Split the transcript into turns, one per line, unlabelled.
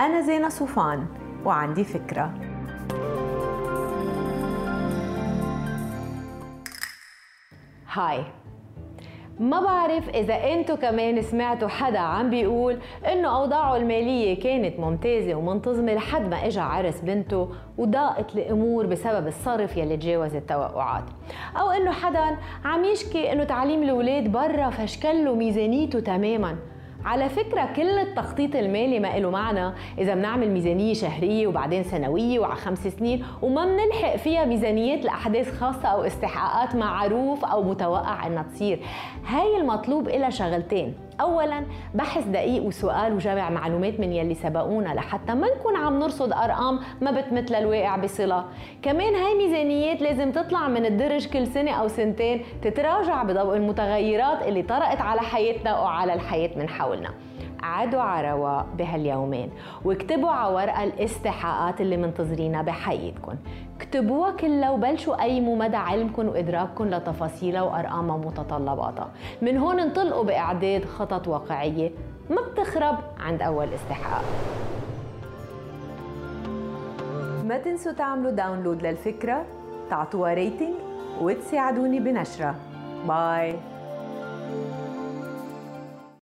أنا زينة صوفان وعندي فكرة. هاي. ما بعرف إذا أنتوا كمان سمعتوا حدا عم بيقول إنه أوضاعه المالية كانت ممتازة ومنتظمة لحد ما إجا عرس بنته وضاقت الأمور بسبب الصرف يلي تجاوز التوقعات. أو إنه حدا عم يشكي إنه تعليم الأولاد برا فشكله ميزانيته تماماً. على فكرة كل التخطيط المالي ما له معنى. إذا بنعمل ميزانية شهرية وبعدين سنوية وعلى خمس سنين وما بنلحق فيها ميزانيات لأحداث خاصة أو استحقاقات معروف أو متوقع إنها تصير. هاي المطلوب إلها شغلتين. اولا بحث دقيق وسؤال وجمع معلومات من يلي سبقونا لحتى ما نكون عم نرصد أرقام ما بتمثل الواقع بصلة. كمان هاي ميزانيات لازم تطلع من الدرج كل سنة أو سنتين تتراجع بضوء المتغيرات اللي طرقت على حياتنا وعلى الحياة من حولنا. عادوا على رواق بهاليومين واكتبوا على ورقة الاستحقاقات اللي منتظرينها بحياتكم اكتبوها كلها وبلشوا قيموا مدى علمكم وإدراككم لتفاصيلها وأرقامها ومتطلباتها من هون انطلقوا بإعداد خطط واقعية ما بتخرب عند أول استحقاق ما تنسوا تعملوا download للفكرة تعطوها rating وتساعدوني بنشرها. باي.